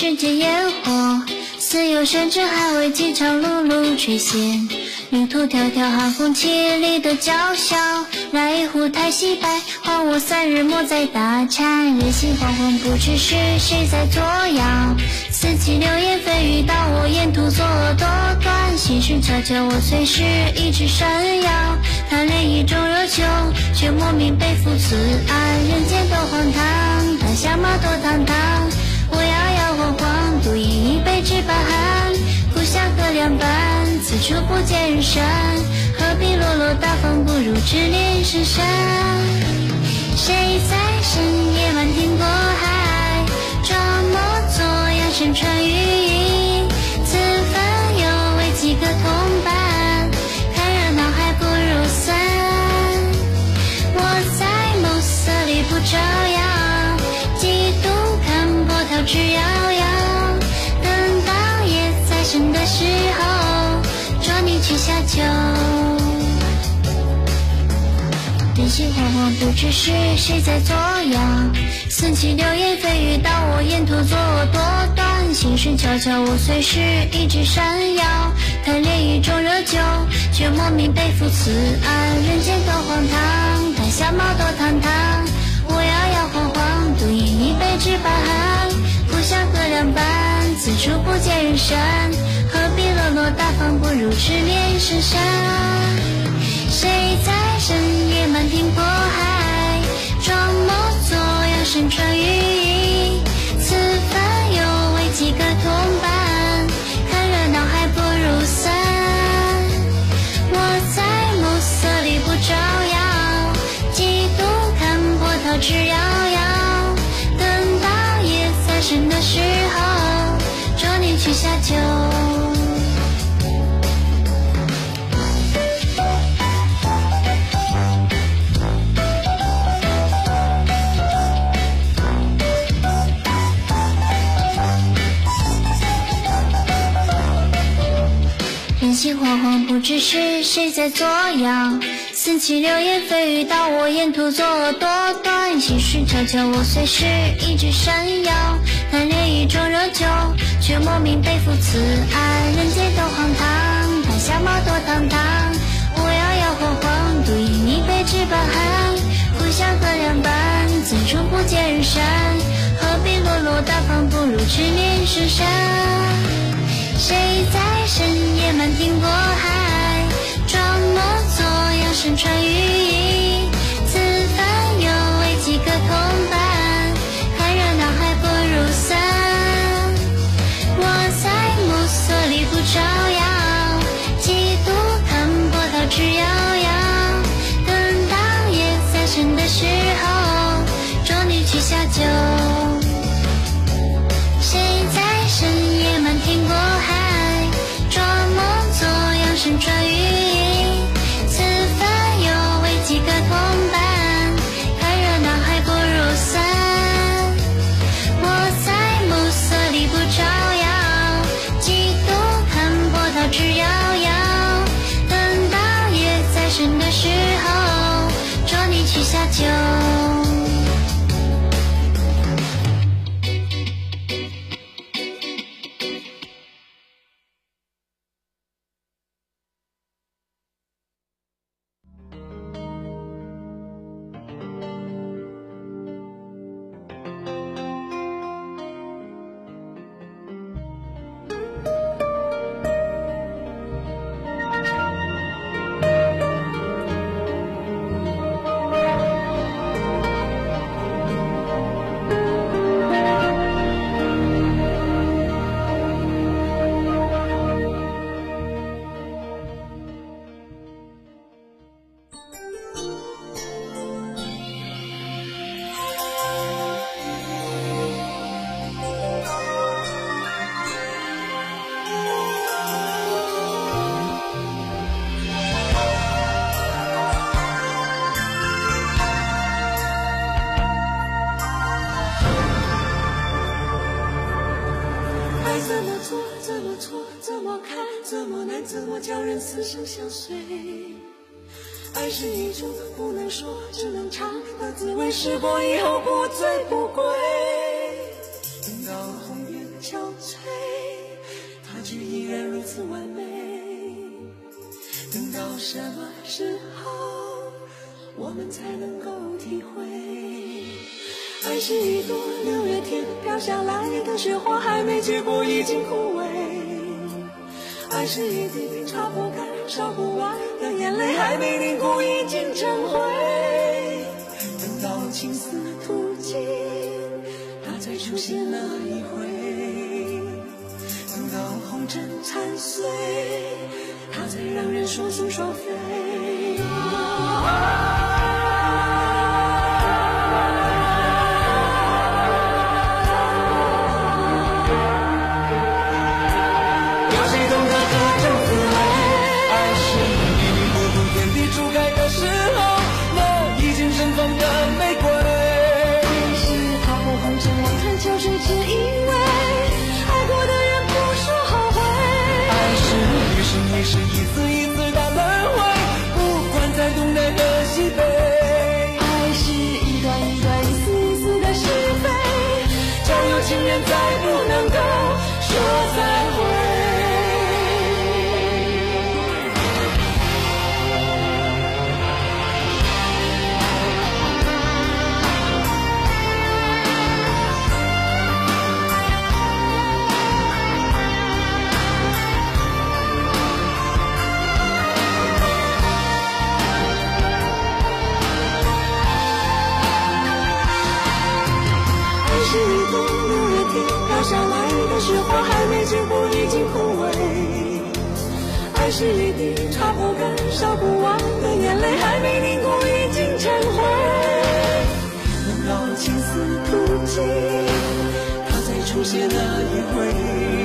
世间烟火。似有山珍海味，几场辘辘垂涎。旅途迢迢，寒风凄厉的叫嚣。来一壶太溪白，换我三日莫再打颤。人心惶惶，不知是谁在作妖。四季流言蜚语，到我沿途作恶多端。心事悄悄，我随时一直闪耀。贪恋一种热酒，却莫名背负此爱。人间多荒唐，谈笑马多堂堂。若不见人声。何必落落大方，不如执念深深。谁在深夜漫天过海，装模作样身穿雨衣？人心惶惶，不知是谁在作妖。四起流言蜚语，到我沿途作恶多端。心事悄悄，我虽是一直闪耀。贪恋一种热酒，却莫名背负此爱。人间多荒唐，谈笑马多堂堂。我摇摇晃晃，独饮一杯只把寒。故乡河两岸，此处不见人声。落大方，不如痴恋深深。谁在深夜漫天过海，装模作样身穿雨衣？人心惶惶，不知是谁在作妖。四起流言蜚语，到我沿途作恶多端。心事悄悄，我随时一直闪耀。贪恋一种热酒，却莫名背负此爱。人间多荒唐，谈笑马多堂堂。我摇摇晃晃，独饮一杯只把寒。故乡河两岸，此处不见人山。何必落落大方，不如执念深深。谁在深夜漫天过海，装模作样身穿雨衣？此番又为几个同伴，看热闹还不如散。我在暮色里不招摇，几度看波涛直摇摇。等到夜再深的时候，捉你去下酒。不归等到红颜憔悴它却依然如此完美等到什么时候我们才能够体会爱是一朵六月天飘下来的雪花还没结果已经枯萎爱是一滴擦不干烧不完的眼泪还没凝固已经成灰。等到青丝他它才出现了一回。等到红尘残碎它才让人双宿双飞是一滴擦不干、烧不完的眼泪，还没凝固，已经成灰。等到情丝吐尽，它才出现的一回。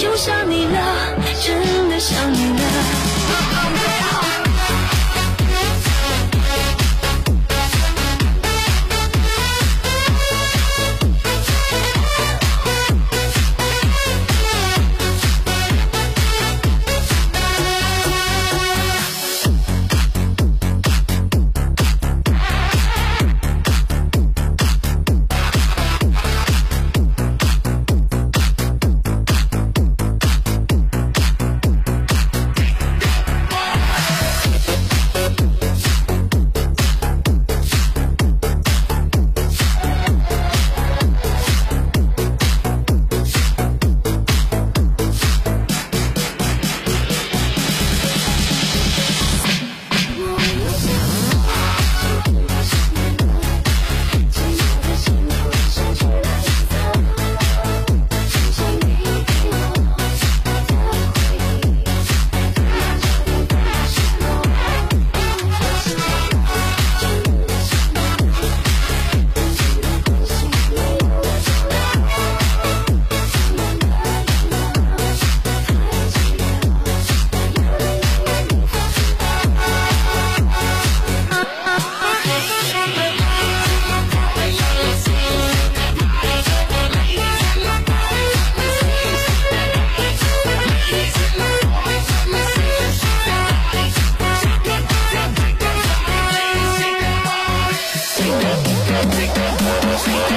就想你了真的想你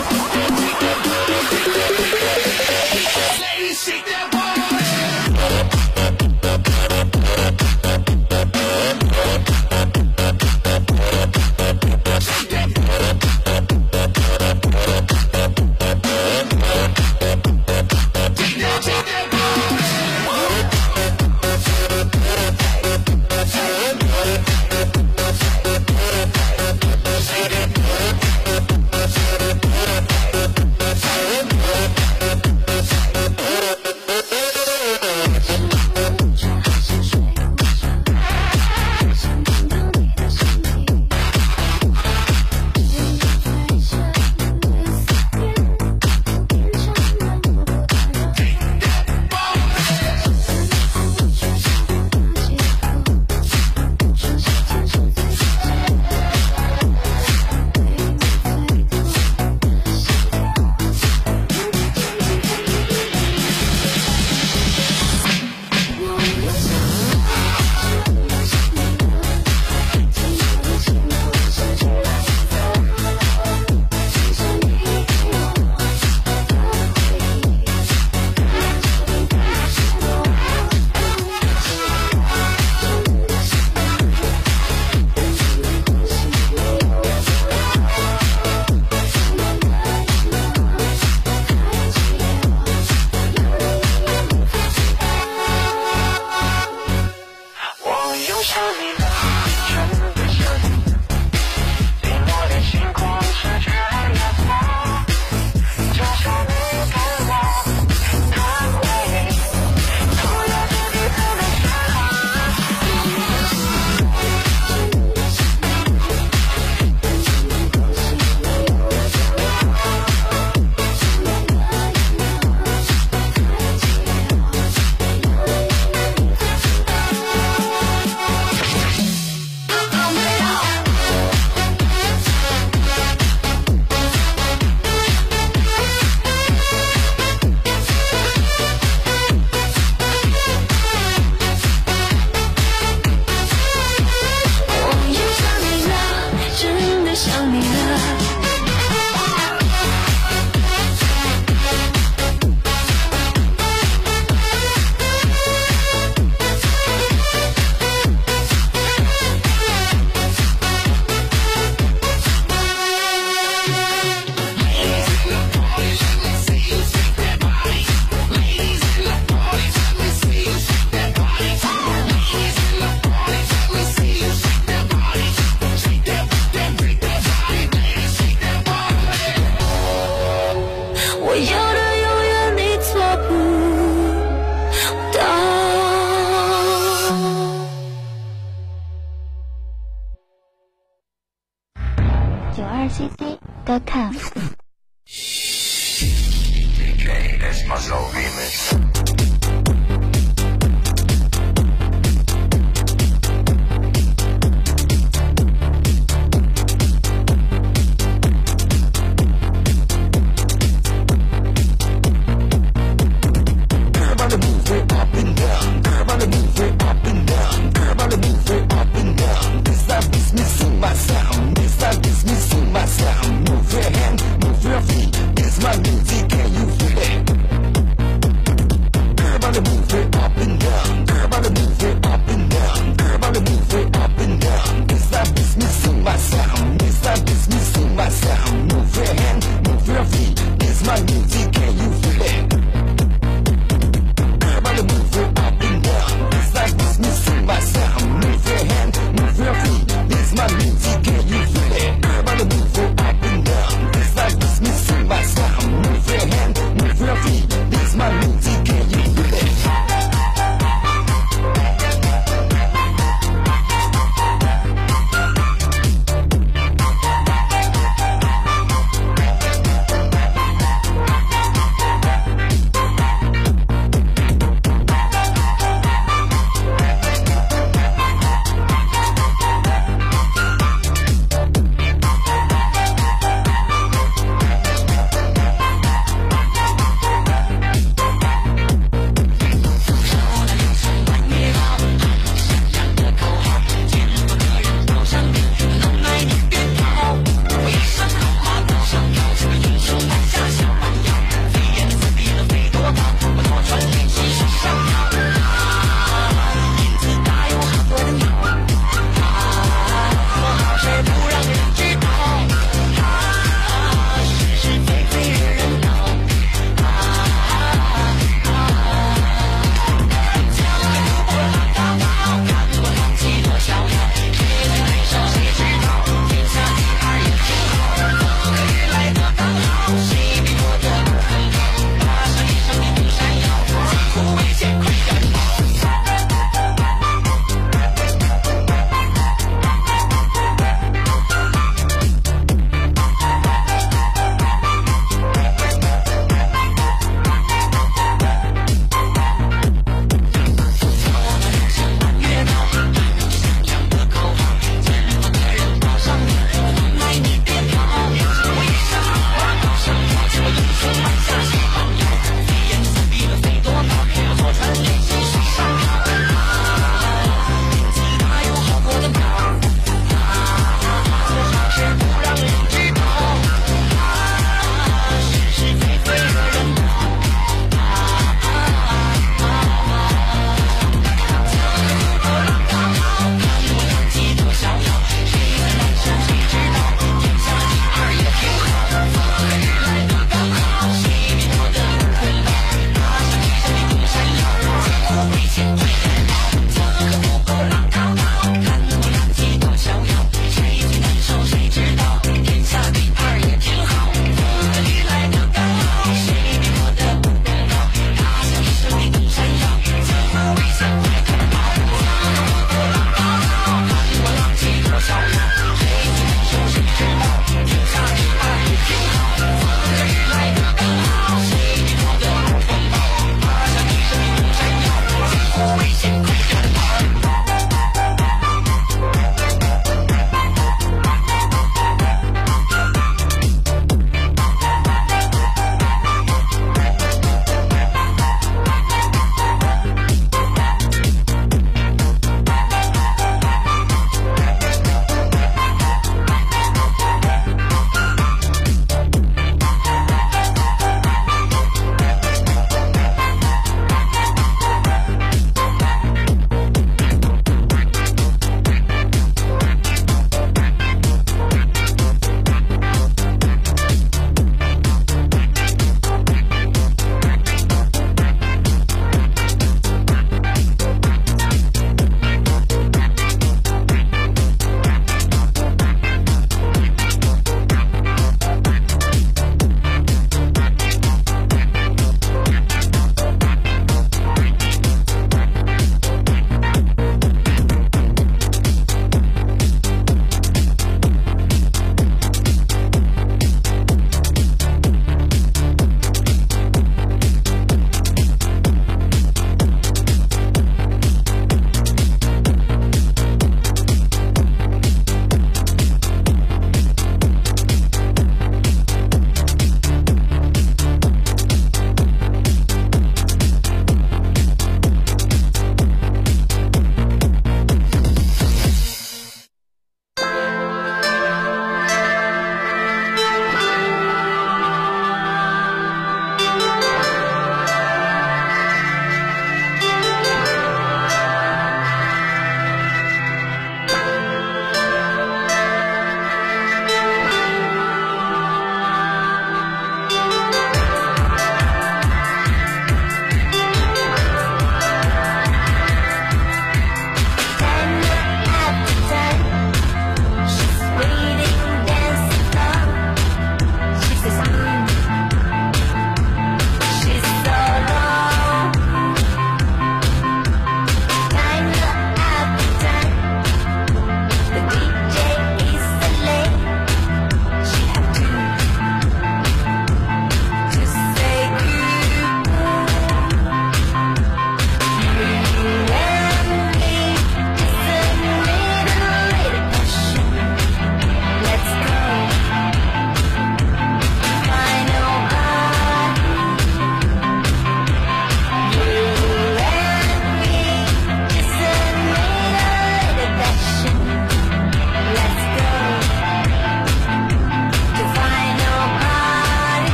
Thank you.